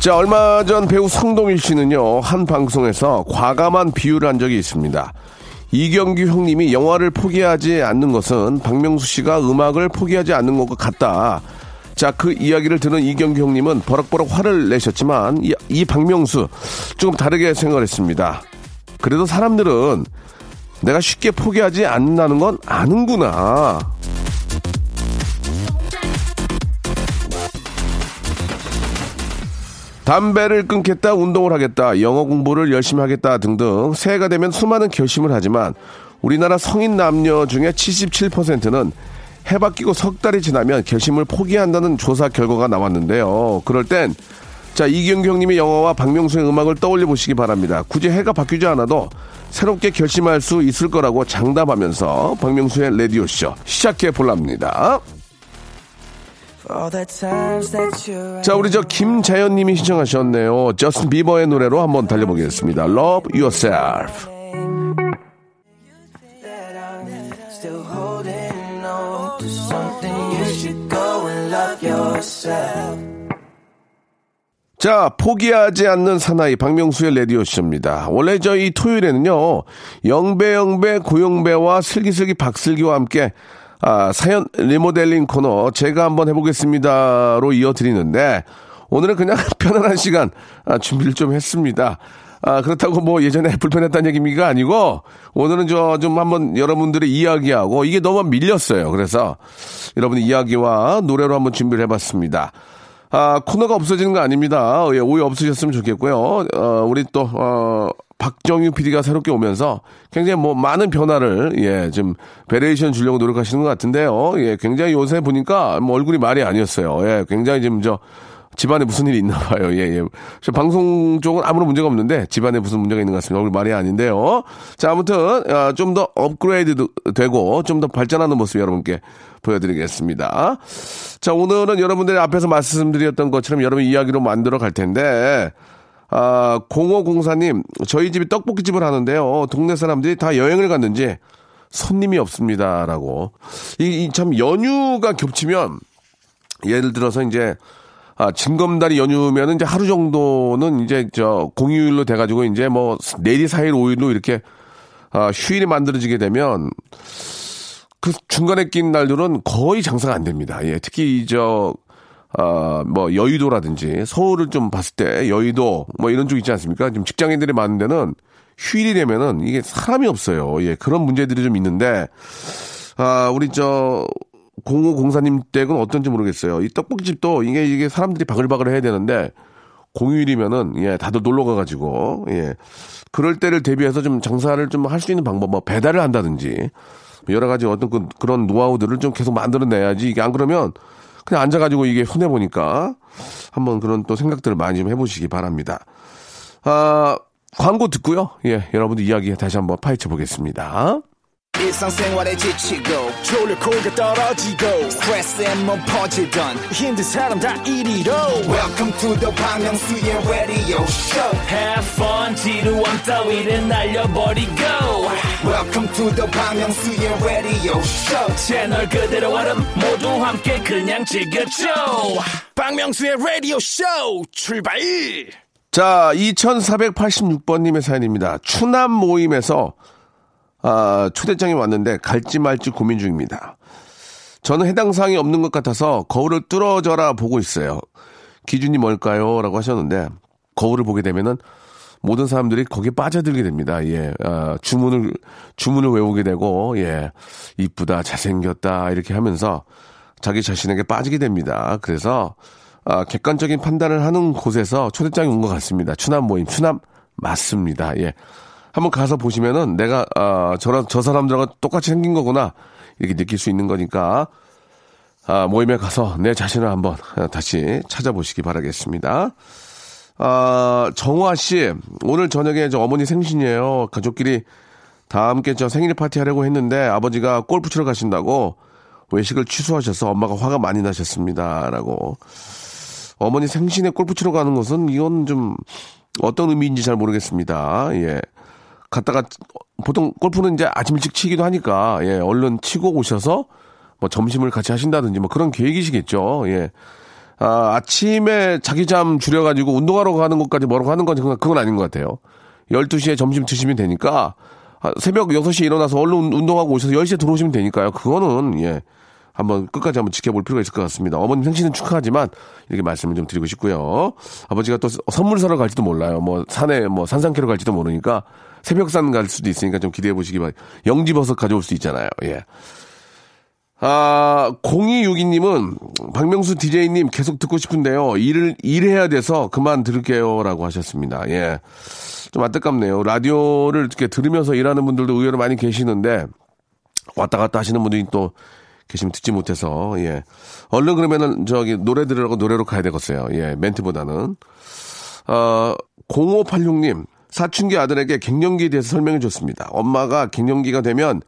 자 얼마 전 배우 성동일 씨는요 한 방송에서 과감한 비유를 한 적이 있습니다 이경규 형님이 영화를 포기하지 않는 것은 박명수 씨가 음악을 포기하지 않는 것과 같다 자, 그 이야기를 들은 이경규 형님은 버럭버럭 화를 내셨지만, 이, 이 박명수, 조금 다르게 생각을 했습니다. 그래도 사람들은 내가 쉽게 포기하지 않는다는 건 아는구나. 담배를 끊겠다, 운동을 하겠다, 영어 공부를 열심히 하겠다 등등 새해가 되면 수많은 결심을 하지만 우리나라 성인 남녀 중에 77%는 해바 끼고 석 달이 지나면 결심을 포기한다는 조사 결과가 나왔는데요. 그럴 땐, 자, 이경규 형님의 영화와 박명수의 음악을 떠올려 보시기 바랍니다. 굳이 해가 바뀌지 않아도 새롭게 결심할 수 있을 거라고 장담하면서 박명수의 라디오쇼 시작해 볼랍니다. 자, 우리 저 김자연 님이 신청하셨네요. 저스틴 비버의 노래로 한번 달려보겠습니다. Love Yourself. 자, 포기하지 않는 사나이 박명수의 라디오 쇼입니다. 원래 저희 토요일에는요, 영배, 영배, 고영배와 슬기슬기 박슬기와 함께, 아, 사연 리모델링 코너 제가 한번 해보겠습니다로 이어드리는데, 오늘은 그냥 편안한 시간, 아, 준비를 좀 했습니다. 아, 그렇다고 뭐 예전에 불편했다는 얘기가 아니고, 오늘은 저 좀 한번 여러분들의 이야기하고, 이게 너무 밀렸어요. 그래서 여러분의 이야기와 노래로 한번 준비를 해봤습니다. 아, 코너가 없어지는 거 아닙니다. 예, 오해 없으셨으면 좋겠고요. 어, 우리 또, 어, 박정유 PD가 새롭게 오면서 굉장히 뭐 많은 변화를, 예, 좀, variation 주려고 노력하시는 것 같은데요. 예, 굉장히 요새 보니까 뭐 얼굴이 말이 아니었어요. 예, 굉장히 지금 저, 집안에 무슨 일이 있나 봐요. 예, 예. 저 방송 쪽은 아무런 문제가 없는데 집안에 무슨 문제가 있는 것 같습니다. 얼굴 말이 아닌데요. 자, 아무튼, 아, 좀더 업그레이드 되고 좀 더 발전하는 모습 여러분께 보여드리겠습니다. 자, 오늘은 여러분들이 앞에서 말씀드렸던 것처럼 여러분 이야기로 만들어 갈 텐데, 아, 0504님, 저희 집이 떡볶이집을 하는데요. 동네 사람들이 다 여행을 갔는지 손님이 없습니다. 라고. 이, 이 참 연휴가 겹치면 예를 들어서 이제 아, 징검다리 연휴면은 이제 하루 정도는 이제 저 공휴일로 돼가지고 이제 뭐 내리 사일 오일로 이렇게 아, 휴일이 만들어지게 되면 그 중간에 낀 날들은 거의 장사가 안 됩니다. 예, 특히 저, 아, 뭐, 여의도라든지 서울을 좀 봤을 때 여의도 뭐 이런 쪽 있지 않습니까? 지금 직장인들이 많은 데는 휴일이 되면은 이게 사람이 없어요. 예, 그런 문제들이 좀 있는데, 아, 우리 저, 0504님 댁은 어떤지 모르겠어요. 이 떡볶이집도 이게, 이게 사람들이 바글바글 해야 되는데, 공휴일이면은, 예, 다들 놀러 가 가지고, 예. 그럴 때를 대비해서 좀 장사를 좀 할 수 있는 방법, 뭐, 배달을 한다든지, 여러 가지 어떤 그, 그런 노하우들을 좀 계속 만들어 내야지, 이게 안 그러면, 그냥 앉아가지고 이게 손해보니까, 한번 그런 또 생각들을 많이 좀 해보시기 바랍니다. 아, 광고 듣고요. 예, 여러분들 이야기 다시 한번 파헤쳐 보겠습니다. 일상생활에 지치고, 졸려 코가 떨어지고, 스트레스에 몸 퍼지던, 힘든 사람 다 이리로. welcome to the Bang Myung-soo's radio show Have fun, 지루함 따위를 날려버리고. welcome to the Bang Myung-soo's radio show 채널 그대로 얼음 모두 함께 그냥 즐겨줘. 박명수의 라디오 쇼 출발. 자, 2486번님의 사연입니다. 추남 모임에서, 아, 초대장이 왔는데 갈지 말지 고민 중입니다. 저는 해당 사항이 없는 것 같아서 거울을 뚫어져라 보고 있어요. 기준이 뭘까요? 라고 하셨는데, 거울을 보게 되면은 모든 사람들이 거기에 빠져들게 됩니다. 예, 아, 주문을, 주문을 외우게 되고, 예, 이쁘다, 잘생겼다, 이렇게 하면서 자기 자신에게 빠지게 됩니다. 그래서, 아, 객관적인 판단을 하는 곳에서 초대장이 온 것 같습니다. 추남 모임, 추남 맞습니다. 예. 한번 가서 보시면은 내가, 아, 저랑, 저 사람들하고 똑같이 생긴 거구나. 이렇게 느낄 수 있는 거니까, 아, 모임에 가서 내 자신을 한번 다시 찾아보시기 바라겠습니다. 아, 정화 씨, 오늘 저녁에 저 어머니 생신이에요. 가족끼리 다 함께 저 생일 파티 하려고 했는데 아버지가 골프 치러 가신다고 외식을 취소하셔서 엄마가 화가 많이 나셨습니다. 라고. 어머니 생신에 골프 치러 가는 것은 이건 좀 어떤 의미인지 잘 모르겠습니다. 예. 갔다가 보통 골프는 이제 아침 일찍 치기도 하니까 예, 얼른 치고 오셔서 뭐 점심을 같이 하신다든지 뭐 그런 계획이시겠죠. 예. 아, 아침에 자기 잠 줄여가지고 운동하러 가는 것까지 뭐라고 하는 건 그건, 아닌 것 같아요. 12시에 점심 드시면 되니까 새벽 6시에 일어나서 얼른 운동하고 오셔서 10시에 들어오시면 되니까요. 그거는 예. 한번 끝까지 한번 지켜볼 필요가 있을 것 같습니다. 어머님 생신은 축하하지만 이렇게 말씀을 좀 드리고 싶고요. 아버지가 또 선물 사러 갈지도 몰라요. 뭐 산에 뭐 산상캐로 갈지도 모르니까 새벽산 갈 수도 있으니까 좀 기대해 보시기 바랍니다. 영지버섯 가져올 수 있잖아요. 예. 아, 0262님은 박명수 DJ님 계속 듣고 싶은데요. 일을, 일해야 돼서 그만 들을게요. 라고 하셨습니다. 예. 좀 안타깝네요. 라디오를 이렇게 들으면서 일하는 분들도 의외로 많이 계시는데 왔다 갔다 하시는 분들이 또 계시면 듣지 못해서, 예. 얼른 그러면은 저기 노래 들으라고 노래로 가야 되겠어요. 예. 멘트보다는. 어, 0586님, 사춘기 아들에게 갱년기에 대해서 설명해 줬습니다. 엄마가 갱년기가 되면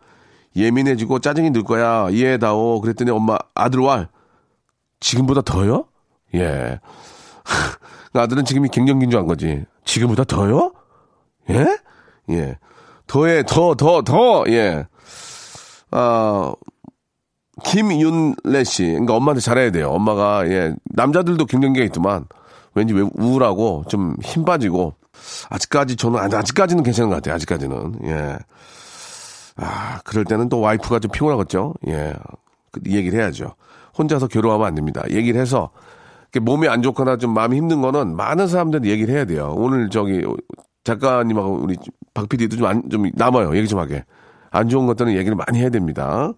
예민해지고 짜증이 늘 거야. 이해해다오. 그랬더니 엄마, 아들와 지금보다 더요? 예. 아들은 지금이 갱년기인 줄 안 거지. 지금보다 더요? 예? 예. 더해, 더, 더, 더, 예. 아, 김윤래 씨. 그러니까 엄마한테 잘해야 돼요. 엄마가, 예. 남자들도 갱년기가 있지만, 왠지 왜 우울하고, 좀 힘 빠지고, 아직까지 저는, 아직까지는 괜찮은 것 같아요. 아직까지는. 예. 아, 그럴 때는 또 와이프가 좀 피곤하겠죠? 예. 그 얘기를 해야죠. 혼자서 괴로워하면 안 됩니다. 얘기를 해서, 몸이 안 좋거나 좀 마음이 힘든 거는 많은 사람들이 얘기를 해야 돼요. 오늘 저기, 작가님하고 우리 박 PD도 좀, 안, 좀 남아요. 얘기 좀 하게. 안 좋은 것들은 얘기를 많이 해야 됩니다.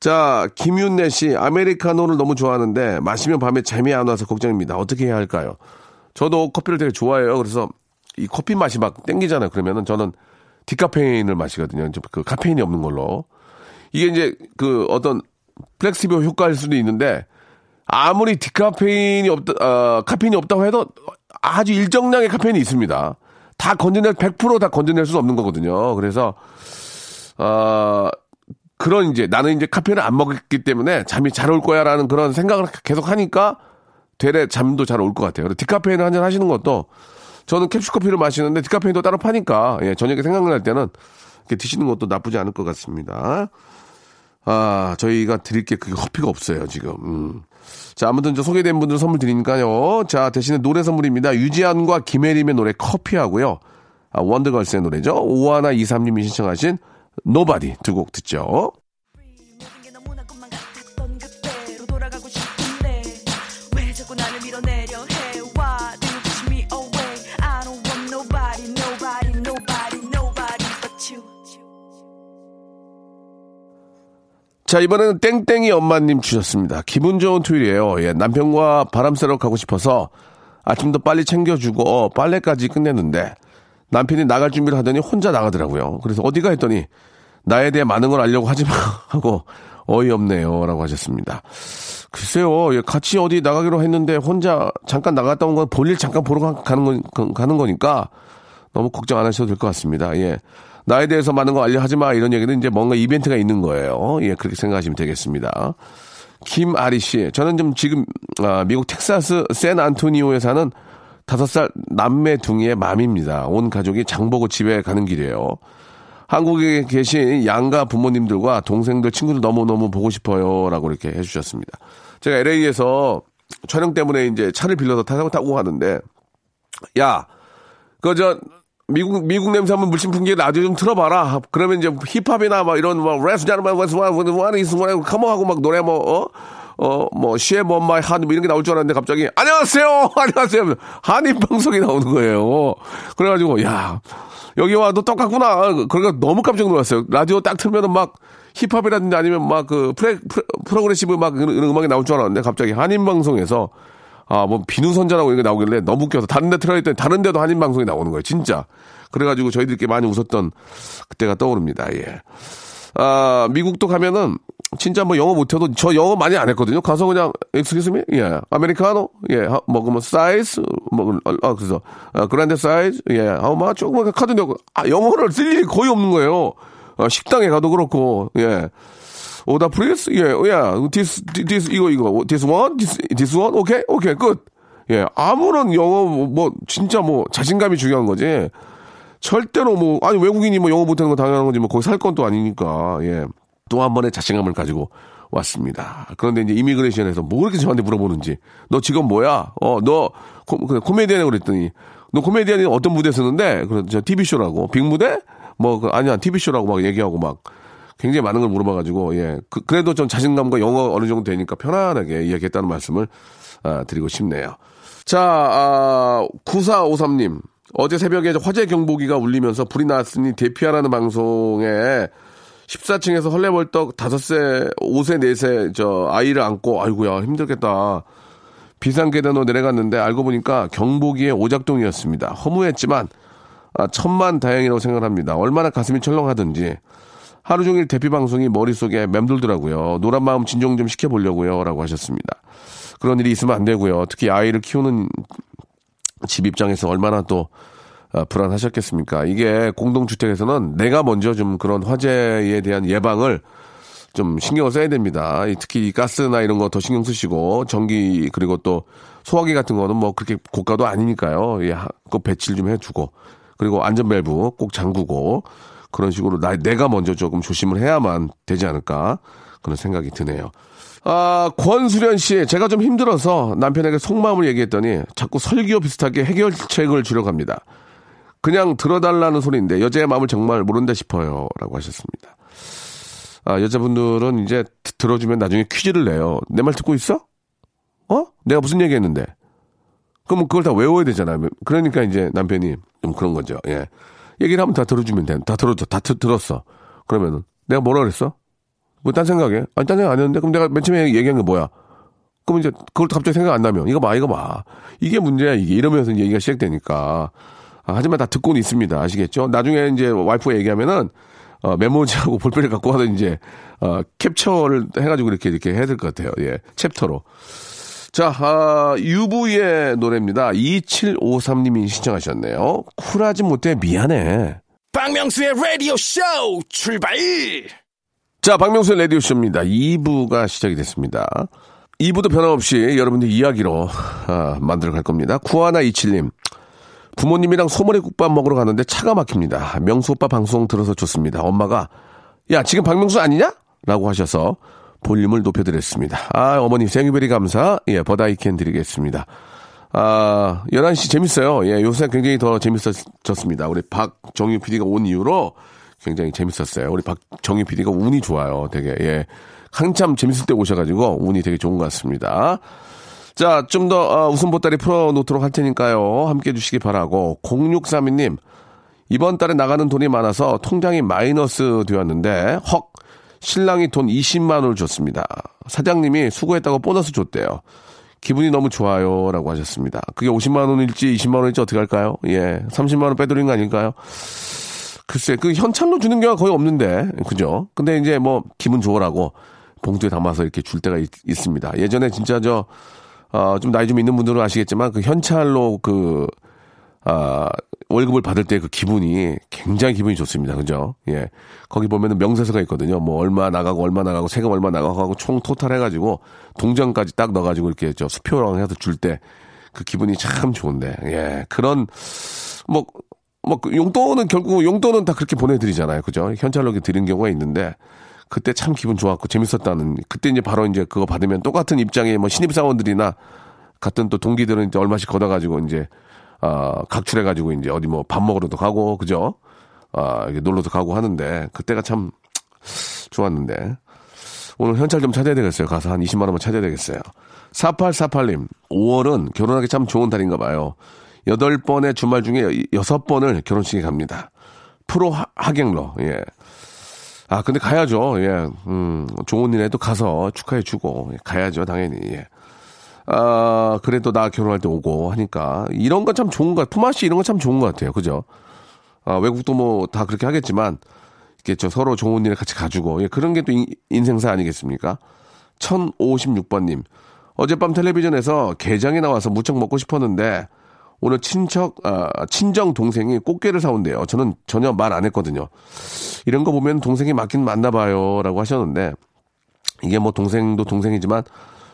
자, 김윤래 씨, 아메리카노를 너무 좋아하는데 마시면 밤에 잠이 안 와서 걱정입니다. 어떻게 해야 할까요? 저도 커피를 되게 좋아해요. 그래서 이 커피 맛이 막 땡기잖아요. 그러면은 저는 디카페인을 마시거든요. 그 카페인이 없는 걸로. 이게 이제 그 어떤 플라시보 효과일 수도 있는데 아무리 디카페인이 없다, 어, 카페인이 없다고 해도 아주 일정량의 카페인이 있습니다. 다 건져낼, 100%다 건져낼 수는 없는 거거든요. 그래서, 어, 그런 이제 나는 이제 카페인을 안 먹었기 때문에 잠이 잘 올 거야 라는 그런 생각을 계속 하니까 되레 잠도 잘 올 것 같아요. 디카페인을 한잔 하시는 것도 저는 캡슐 커피를 마시는데 디카페인도 따로 파니까 예, 저녁에 생각날 때는 이렇게 드시는 것도 나쁘지 않을 것 같습니다. 아, 저희가 드릴 게 그게 커피가 없어요, 지금. 음. 자, 아무튼 저 소개된 분들 선물 드리니까요. 자, 대신에 노래 선물입니다. 유지한과 김혜림의 노래 커피하고요. 아, 원더걸스의 노래죠. 오하나 이삼님이 신청하신 Nobody 두 곡 듣죠. 자, 이번에는 땡땡이 엄마님 주셨습니다. 기분 좋은 토요일이에요. 예, 남편과 바람 쐬러 가고 싶어서 아침도 빨리 챙겨주고 빨래까지 끝냈는데 남편이 나갈 준비를 하더니 혼자 나가더라고요. 그래서 어디가 했더니 나에 대해 많은 걸 알려고 하지 마 하고 어이없네요. 라고 하셨습니다. 글쎄요, 예, 같이 어디 나가기로 했는데 혼자 잠깐 나갔다 온 건 볼일 잠깐 보러 가는, 거, 가는 거니까 너무 걱정 안 하셔도 될 것 같습니다. 예. 나에 대해서 많은 거 알려 하지 마 이런 얘기는 이제 뭔가 이벤트가 있는 거예요. 예, 그렇게 생각하시면 되겠습니다. 김아리 씨, 저는 좀 지금 아, 미국 텍사스 샌 안토니오에 사는 다섯 살 남매 둥이의 맘입니다. 온 가족이 장보고 집에 가는 길이에요. 한국에 계신 양가 부모님들과 동생들, 친구들 너무너무 보고 싶어요. 라고 이렇게 해주셨습니다. 제가 LA에서 촬영 때문에 이제 차를 빌려서 타고 타고 가는데, 야, 그, 저, 미국 미국 냄새 한번 물씬 풍기게 라디오 좀 틀어봐라. 그러면 이제 힙합이나 막 이런 뭐 레스자르만 와는 이스만 카모 하고 막 노래 뭐 어? 어뭐 쉐 뭔마이 한뭐 이런 게 나올 줄 알았는데 갑자기 안녕하세요 안녕하세요 한인 방송이 나오는 거예요. 그래가지고 야 여기 와도 똑같구나. 그러니까 너무 깜짝 놀랐어요. 라디오 딱 틀면은 막 힙합이라든지 아니면 막 그 프레, 프로그레시브 막 이런 음악이 나올 줄 알았는데 갑자기 한인 방송에서 아, 뭐, 비누선자라고 이런 게 나오길래 너무 웃겨서 다른 데 틀어라 했더니 다른 데도 한인 방송이 나오는 거예요. 진짜. 그래가지고 저희들끼리 많이 웃었던 그때가 떠오릅니다. 예. 아, 미국도 가면은 진짜 뭐 영어 못해도 저 영어 많이 안 했거든요. 가서 그냥 excuse me, 예, 아메리카노, 예, 먹으면 사이즈, 뭐, 아 그래서 아, grande 사이즈, 예, how much, 조금 카드 내고 아, 영어를 쓸 일이 거의 없는 거예요. 아, 식당에 가도 그렇고, 예. order please, 예, 야, this, this 이거 이거, this one, this, this one, 오케이, 오케이, 끝. 예, 아무런 영어 뭐, 뭐 진짜 뭐 자신감이 중요한 거지. 절대로 뭐 아니 외국인이 뭐 영어 못하는 건 당연한 거지 뭐 거기 살 건 또 아니니까 예. 또 한 번의 자신감을 가지고 왔습니다. 그런데 이제 immigration에서 뭐 그렇게 저한테 물어보는지 너 지금 뭐야? 어너 코미디언이라고 그랬더니 너 코미디언이 어떤 무대 서는데 그저 TV 쇼라고 big 무대? 뭐 그, 아니야 TV 쇼라고 막 얘기하고 막 굉장히 많은 걸 물어봐가지고 예 그, 래도좀 자신감과 영어 어느 정도 되니까 편안하게 이야기했다는 말씀을 아, 드리고 싶네요. 자, 아, 9453님. 어제 새벽에 화재 경보기가 울리면서 불이 났으니 대피하라는 방송에 14층에서 헐레벌떡 5세, 5세, 4세 저 아이를 안고 아이고야 힘들겠다. 비상계단으로 내려갔는데 알고 보니까 경보기의 오작동이었습니다. 허무했지만 아, 천만 다행이라고 생각합니다. 얼마나 가슴이 철렁하든지 하루 종일 대피 방송이 머릿속에 맴돌더라고요. 노란 마음 진정 좀 시켜보려고요. 라고 하셨습니다. 그런 일이 있으면 안 되고요. 특히 아이를 키우는 집 입장에서 얼마나 또 아, 불안하셨겠습니까? 이게 공동주택에서는 내가 먼저 좀 그런 화재에 대한 예방을 좀 신경을 써야 됩니다. 특히 가스나 이런 거 더 신경 쓰시고 전기 그리고 또 소화기 같은 거는 뭐 그렇게 고가도 아니니까요. 예, 그 배치를 좀 해주고 그리고 안전밸브 꼭 잠그고 그런 식으로 나, 내가 먼저 조금 조심을 해야만 되지 않을까 그런 생각이 드네요. 아, 권수련 씨, 제가 좀 힘들어서 남편에게 속마음을 얘기했더니 자꾸 설교 비슷하게 해결책을 주려고 합니다. 그냥 들어달라는 소리인데 여자의 마음을 정말 모른다 싶어요. 라고 하셨습니다. 아, 여자분들은 이제 들어주면 나중에 퀴즈를 내요. 내 말 듣고 있어? 어? 내가 무슨 얘기 했는데? 그러면 그걸 다 외워야 되잖아요. 그러니까 이제 남편이 좀 그런 거죠. 예. 얘기를 하면 다 들어주면 돼. 다 들었어. 다 드, 들었어. 그러면은 내가 뭐라 그랬어? 뭐 딴 생각해? 아니 딴 생각 안 했는데 그럼 내가 맨 처음에 얘기한 게 뭐야? 그럼 이제 그걸 갑자기 생각 안 나면 이거 봐 이거 봐 이게 문제야 이게 이러면서 얘기가 시작되니까 아, 하지만 다 듣고는 있습니다 아시겠죠? 나중에 이제 와이프가 얘기하면은 어, 메모지하고 볼펜을 갖고 와서 이제 어, 캡처를 해가지고 이렇게 이렇게 해야 될 것 같아요. 예, 챕터로. 자, 아, 유부의 노래입니다. 2753님이 신청하셨네요. 쿨하지 못해 미안해. 박명수의 라디오 쇼 출발! 자, 박명수의 라디오 쇼입니다. 2부가 시작이 됐습니다. 2부도 변함없이 여러분들 이야기로 아, 만들어 갈 겁니다. 구하나 이칠님 부모님이랑 소머리 국밥 먹으러 가는데 차가 막힙니다. 명수 오빠 방송 들어서 좋습니다. 엄마가 야 지금 박명수 아니냐? 라고 하셔서 볼륨을 높여드렸습니다. 아 어머니 생일베리 감사 예 버다이캔 드리겠습니다. 아 11시 재밌어요. 예 요새 굉장히 더 재밌어졌습니다. 우리 박정유 PD가 온 이후로 굉장히 재밌었어요. 우리 박정유 PD가 운이 좋아요. 되게 예 한참 재밌을 때 오셔가지고 운이 되게 좋은 것 같습니다. 자, 좀 더 어, 웃음 보따리 풀어놓도록 할 테니까요. 함께 해주시기 바라고. 0632님, 이번 달에 나가는 돈이 많아서 통장이 마이너스 되었는데, 헉, 신랑이 돈 20만 원을 줬습니다. 사장님이 수고했다고 보너스 줬대요. 기분이 너무 좋아요. 라고 하셨습니다. 그게 50만 원일지 20만 원일지 어떻게 할까요? 예. 30만 원 빼돌린 거 아닐까요? 글쎄, 그 현찰로 주는 경우가 거의 없는데, 그죠? 근데 이제 뭐, 기분 좋으라고 봉투에 담아서 이렇게 줄 때가 있, 습니다 예전에 진짜 저, 어, 좀 나이 좀 있는 분들은 아시겠지만 그 현찰로 그, 아, 월급을 받을 때 그 기분이 굉장히 기분이 좋습니다. 그죠? 예. 거기 보면은 명세서가 있거든요. 뭐 얼마 나가고 얼마 나가고 세금 얼마 나가고 하고 총 토탈 해가지고 동전까지 딱 넣어가지고 이렇게 저 수표랑 해서 줄 때 그 기분이 참 좋은데, 예. 그런, 뭐, 뭐, 그 용돈은 결국 용돈은 다 그렇게 보내드리잖아요. 그죠? 현찰로 드린 경우가 있는데 그때 참 기분 좋았고 재밌었다는 그때 이제 바로 이제 그거 받으면 똑같은 입장의 뭐 신입사원들이나 같은 또 동기들은 이제 얼마씩 걷어가지고 이제 아 각출해가지고 이제 어디 뭐 밥 먹으러도 가고 그죠? 아 이게 놀러도 가고 하는데 그때가 참 좋았는데 오늘 현찰 좀 찾아야 되겠어요. 가서 한 20만 원만 찾아야 되겠어요. 4848님 5월은 결혼하기 참 좋은 달인가 봐요. 8번의 주말 중에 6번을 결혼식에 갑니다. 프로 하, 하객로 예. 아, 근데 가야죠. 예. 음, 좋은 일에도 가서 축하해주고, 예, 가야죠, 당연히. 예. 아, 그래도 나 결혼할 때 오고 하니까. 이런 건 참 좋은 것. 품앗이 이런 건 참 좋은 것 같아요. 그죠? 아, 외국도 뭐 다 그렇게 하겠지만, 이렇게 저 서로 좋은 일에 같이 가주고 예, 그런 게 또 인생사 아니겠습니까? 1056번님 어젯밤 텔레비전에서 게장이 나와서 무척 먹고 싶었는데 오늘 친척 아, 친정 동생이 꽃게를 사온대요. 저는 전혀 말 안 했거든요. 이런 거 보면 동생이 맞긴 맞나 봐요라고 하셨는데 이게 뭐 동생도 동생이지만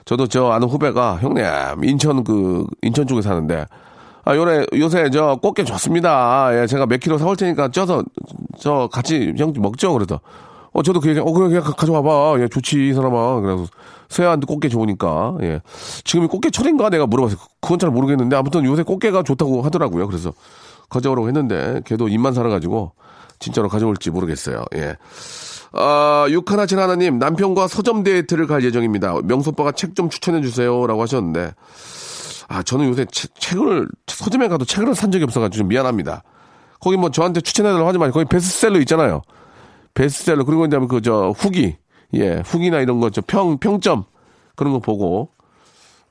저도 저 아는 후배가 형님 인천 그 인천 쪽에 사는데 아 요래 요새 저 꽃게 좋습니다. 예, 제가 몇 킬로 사올 테니까 쪄서 저 같이 형 먹죠. 그래서 어 저도 그 얘기 어 그래 그냥 가져와봐. 예 좋지 이 사람아. 그래서 서해안도 꽃게 좋으니까 예 지금이 꽃게 철인가 내가 물어봤어요. 그건 잘 모르겠는데 아무튼 요새 꽃게가 좋다고 하더라고요. 그래서 가져오라고 했는데 걔도 입만 살아가지고 진짜로 가져올지 모르겠어요. 예. 아, 육하나칠 하나님, 남편과 서점 데이트를 갈 예정입니다. 명소빠가 책 좀 추천해 주세요 라고 하셨는데, 아, 저는 요새 책, 책을, 서점에 가도 책을 산 적이 없어가지고 좀 미안합니다. 거기 뭐 저한테 추천해달라고 하지 마시고, 거기 베스트셀러 있잖아요. 베스트셀러, 그리고 이제 그, 저, 후기, 예, 후기나 이런 거, 저, 평, 평점, 그런 거 보고,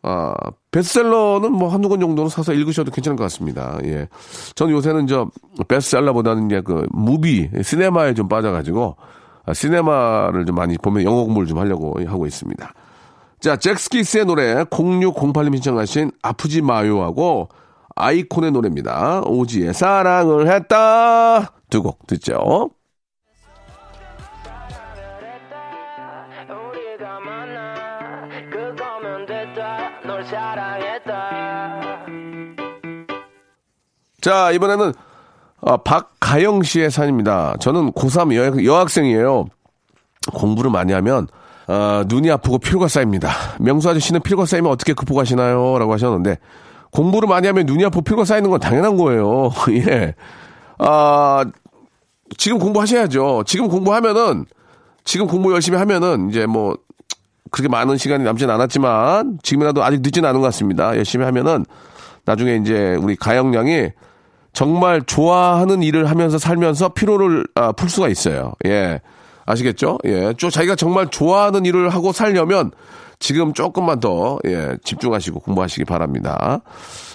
아, 베스트셀러는 뭐 한두 권 정도는 사서 읽으셔도 괜찮을 것 같습니다. 예. 저는 요새는 저, 베스트셀러보다는 이제 그, 무비, 시네마에 좀 빠져가지고, 아, 시네마를 좀 많이 보면 영어 공부를 좀 하려고 하고 있습니다. 자, 잭스키스의 노래 0608님 신청하신 아프지 마요하고 아이콘의 노래입니다. 오지의 사랑을 했다 두 곡 듣죠. 자, 이번에는 어, 박가영 씨의 사연입니다. 저는 고3 여, 여학생이에요. 공부를 많이 하면 어, 눈이 아프고 피로가 쌓입니다. 명수 아저씨는 피로가 쌓이면 어떻게 극복하시나요? 라고 하셨는데 공부를 많이 하면 눈이 아프고 피로가 쌓이는 건 당연한 거예요. 예. 아, 지금 공부하셔야죠. 지금 공부하면은 지금 공부 열심히 하면은 이제 뭐 그렇게 많은 시간이 남진 않았지만 지금이라도 아직 늦진 않은 것 같습니다. 열심히 하면은 나중에 이제 우리 가영 양이 정말 좋아하는 일을 하면서 살면서 피로를 아, 풀 수가 있어요. 예. 아시겠죠? 예. 좀 자기가 정말 좋아하는 일을 하고 살려면 지금 조금만 더, 예, 집중하시고 공부하시기 바랍니다.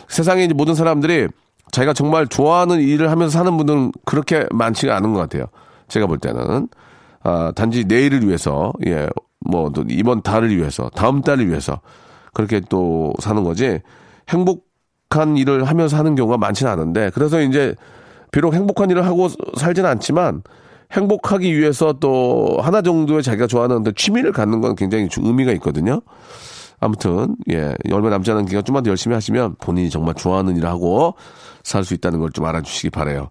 세상에 이제 모든 사람들이 자기가 정말 좋아하는 일을 하면서 사는 분들은 그렇게 많지가 않은 것 같아요. 제가 볼 때는. 아, 단지 내일을 위해서, 예, 뭐, 또 이번 달을 위해서, 다음 달을 위해서 그렇게 또 사는 거지. 행복 행복한 일을 하면서 하는 경우가 많지는 않은데 그래서 이제 비록 행복한 일을 하고 살지는 않지만 행복하기 위해서 또 하나 정도의 자기가 좋아하는 취미를 갖는 건 굉장히 의미가 있거든요. 아무튼 예 얼마 남지 않은 기간 좀만 더 열심히 하시면 본인이 정말 좋아하는 일을 하고 살 수 있다는 걸 좀 알아주시기 바래요.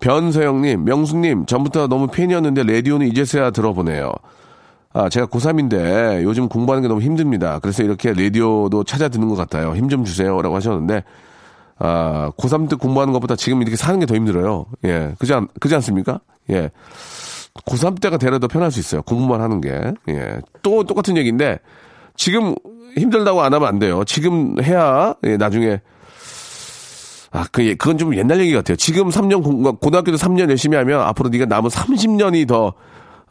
변서영님, 명수님 전부터 너무 팬이었는데 라디오는 이제서야 들어보네요. 아, 제가 고3인데 요즘 공부하는 게 너무 힘듭니다. 그래서 이렇게 라디오도 찾아 듣는 것 같아요. 힘 좀 주세요. 라고 하셨는데, 아, 고3 때 공부하는 것보다 지금 이렇게 사는 게 더 힘들어요. 예. 그지, 않, 그지 않습니까? 예. 고3 때가 되려 더 편할 수 있어요. 공부만 하는 게. 예. 또 똑같은 얘기인데, 지금 힘들다고 안 하면 안 돼요. 지금 해야, 예, 나중에, 아, 그, 그건 좀 옛날 얘기 같아요. 지금 3년, 고등학교도 3년 열심히 하면 앞으로 네가 남은 30년이 더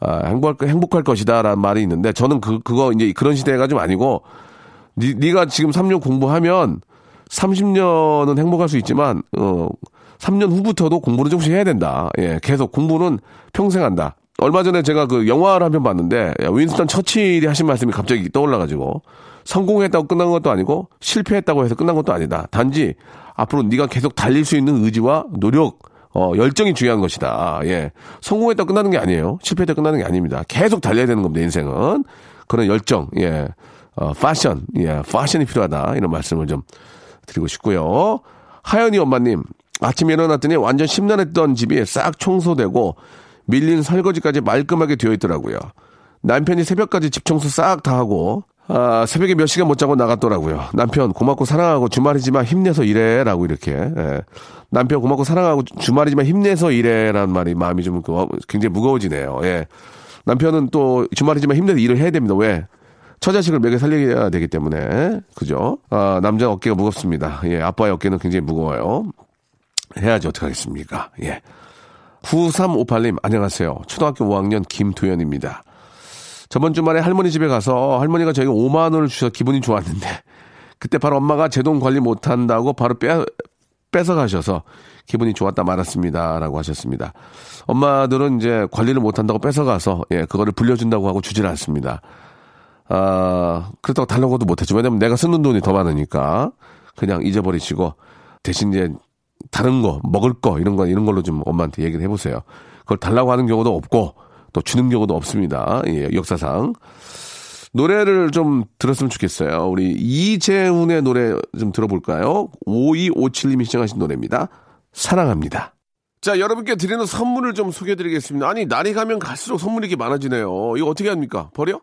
아, 행복할, 행복할 것이다라는 말이 있는데 저는 그, 그거 이제 그런 시대가 좀 아니고 니, 네가 지금 3년 공부하면 30년은 행복할 수 있지만 어 3년 후부터도 공부를 조금씩 해야 된다. 예, 계속 공부는 평생 한다. 얼마 전에 제가 그 영화를 한 편 봤는데 윈스턴 처칠이 하신 말씀이 갑자기 떠올라가지고 성공했다고 끝난 것도 아니고 실패했다고 해서 끝난 것도 아니다. 단지 앞으로 네가 계속 달릴 수 있는 의지와 노력 어, 열정이 중요한 것이다. 예. 성공했다 끝나는 게 아니에요. 실패했다 끝나는 게 아닙니다. 계속 달려야 되는 겁니다, 인생은. 그런 열정, 예. 어, 패션, 예. 패션이 필요하다. 이런 말씀을 좀 드리고 싶고요. 하연이 엄마님, 아침에 일어났더니 완전 심란했던 집이 싹 청소되고 밀린 설거지까지 말끔하게 되어 있더라고요. 남편이 새벽까지 집 청소 싹 다 하고 아, 새벽에 몇 시간 못 자고 나갔더라고요. 남편 고맙고 사랑하고 주말이지만 힘내서 일해라고 이렇게. 예. 남편 고맙고 사랑하고 주말이지만 힘내서 일해라는 말이 마음이 좀 그, 굉장히 무거워지네요. 예. 남편은 또 주말이지만 힘내서 일을 해야 됩니다. 왜? 처자식을 먹여 살려야 되기 때문에. 그죠? 아, 남자 어깨가 무겁습니다. 예, 아빠의 어깨는 굉장히 무거워요. 해야지 어떡하겠습니까? 예. 9358님, 안녕하세요. 초등학교 5학년 김도현입니다. 저번 주말에 할머니 집에 가서 할머니가 저에게 5만 원을 주셔서 기분이 좋았는데 그때 바로 엄마가 제 돈 관리 못한다고 바로 빼 뺏어 가셔서 기분이 좋았다 말았습니다라고 하셨습니다. 엄마들은 이제 관리를 못 한다고 뺏어 가서 예, 그거를 불려준다고 하고 주질 않습니다. 아, 그렇다고 달라고도 못하죠. 왜냐면 내가 쓰는 돈이 더 많으니까 그냥 잊어버리시고 대신 이제 다른 거, 먹을 거 이런 거 이런 걸로 좀 엄마한테 얘기를 해보세요. 그걸 달라고 하는 경우도 없고 또 주는 경우도 없습니다. 예, 역사상. 노래를 좀 들었으면 좋겠어요. 우리 이재훈의 노래 좀 들어볼까요? 5257님이 시청하신 노래입니다. 사랑합니다. 자, 여러분께 드리는 선물을 좀 소개해 드리겠습니다. 아니, 날이 가면 갈수록 선물이 이렇게 많아지네요. 이거 어떻게 합니까? 버려?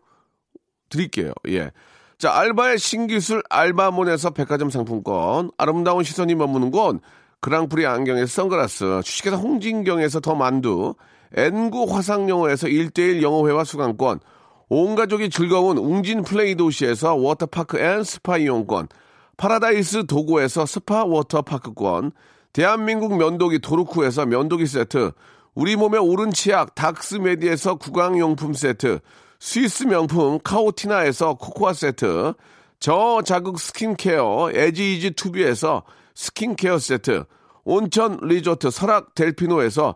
드릴게요. 예. 자, 알바의 신기술 알바몬에서 백화점 상품권, 아름다운 시선이 머무는 곳, 그랑프리 안경에서 선글라스, 주식회사 홍진경에서 더 만두, N구 화상영어에서 1대1 영어회화 수강권, 온 가족이 즐거운 웅진 플레이 도시에서 워터파크 and 스파 이용권, 파라다이스 도구에서 스파 워터파크권, 대한민국 면도기 도루쿠에서 면도기 세트, 우리 몸의 오른 치약 닥스메디에서 구강용품 세트, 스위스 명품 카오티나에서 코코아 세트, 저자극 스킨케어 에지이지 투비에서 스킨케어 세트, 온천 리조트 설악 델피노에서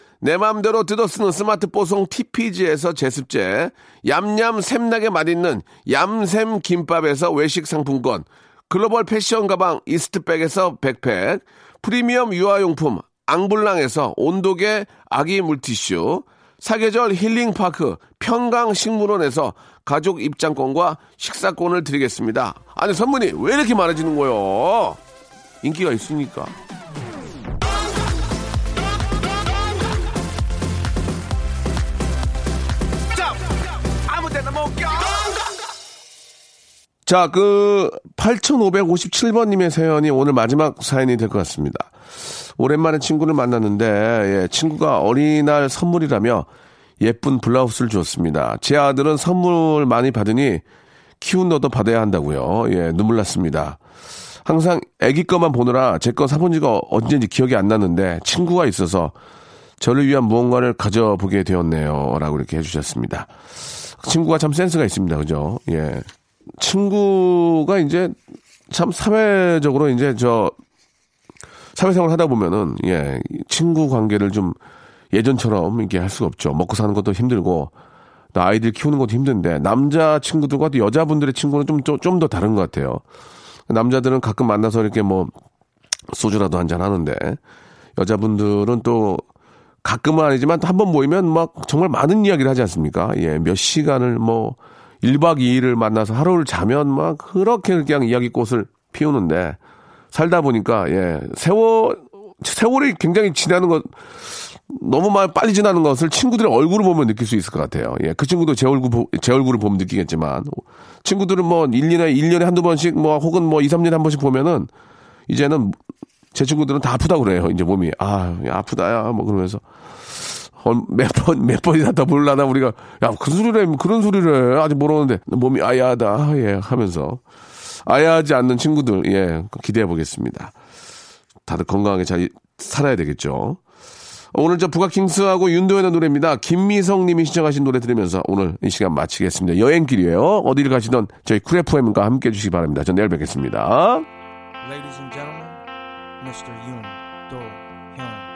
내 맘대로 뜯어 쓰는 스마트 뽀송 TPG에서 제습제, 얌얌 샘나게 맛있는 얌샘 김밥에서 외식 상품권, 글로벌 패션 가방 이스트백에서 백팩, 프리미엄 유아용품 앙블랑에서 온도계 아기 물티슈, 사계절 힐링파크 평강식물원에서 가족 입장권과 식사권을 드리겠습니다. 아니 선물이 왜 이렇게 많아지는 거요? 인기가 있으니까. 자, 그 8557번님의 사연이 오늘 마지막 사연이 될 것 같습니다. 오랜만에 친구를 만났는데 예, 친구가 어린이날 선물이라며 예쁜 블라우스를 줬습니다. 제 아들은 선물 많이 받으니 키운 너도 받아야 한다고요. 예, 눈물 났습니다. 항상 애기 거만 보느라 제 거 사본 지가 언제인지 기억이 안 나는데 친구가 있어서 저를 위한 무언가를 가져보게 되었네요. 라고 이렇게 해주셨습니다. 친구가 참 센스가 있습니다. 그죠? 예. 친구가 이제 참 사회적으로 이제 저 사회생활 하다 보면은 예 친구 관계를 좀 예전처럼 이렇게 할 수가 없죠. 먹고 사는 것도 힘들고 또 아이들 키우는 것도 힘든데 남자 친구들과 또 여자분들의 친구는 좀좀더 다른 것 같아요. 남자들은 가끔 만나서 이렇게 뭐 소주라도 한잔 하는데 여자분들은 또 가끔은 아니지만 한 번 모이면 막 정말 많은 이야기를 하지 않습니까? 예, 몇 시간을 뭐 1박 2일을 만나서 하루를 자면 막 그렇게 그냥 이야기꽃을 피우는데 살다 보니까 예, 세월 세월이 굉장히 지나는 것 너무 말 빨리 지나는 것을 친구들의 얼굴을 보면 느낄 수 있을 것 같아요. 예, 그 친구도 제 얼굴 제 얼굴을 보면 느끼겠지만 친구들은 뭐 1년에 1년에 한두 번씩 뭐 혹은 뭐 2, 3년에 한 번씩 보면은 이제는 제 친구들은 다 아프다고 그래요. 이제 몸이 아, 아프다야 뭐 그러면서 어, 몇 번, 몇 번이나 더 불라나 우리가, 야, 그 소리를 해, 그런 소리를 해. 아직 모르는데, 몸이 아야하다, 예, 하면서. 아야하지 않는 친구들, 예, 기대해 보겠습니다. 다들 건강하게 잘 살아야 되겠죠. 오늘 저 부가킹스하고 윤도현의 노래입니다. 김미성 님이 신청하신 노래 들으면서 오늘 이 시간 마치겠습니다. 여행길이에요. 어디를 가시던 저희 쿨FM과 함께 해주시기 바랍니다. 전 내일 뵙겠습니다. Ladies and gentlemen, Mr. Yoon Do Hyun.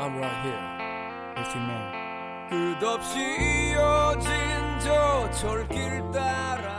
I'm right 끝없이 이어진 저 철길 따라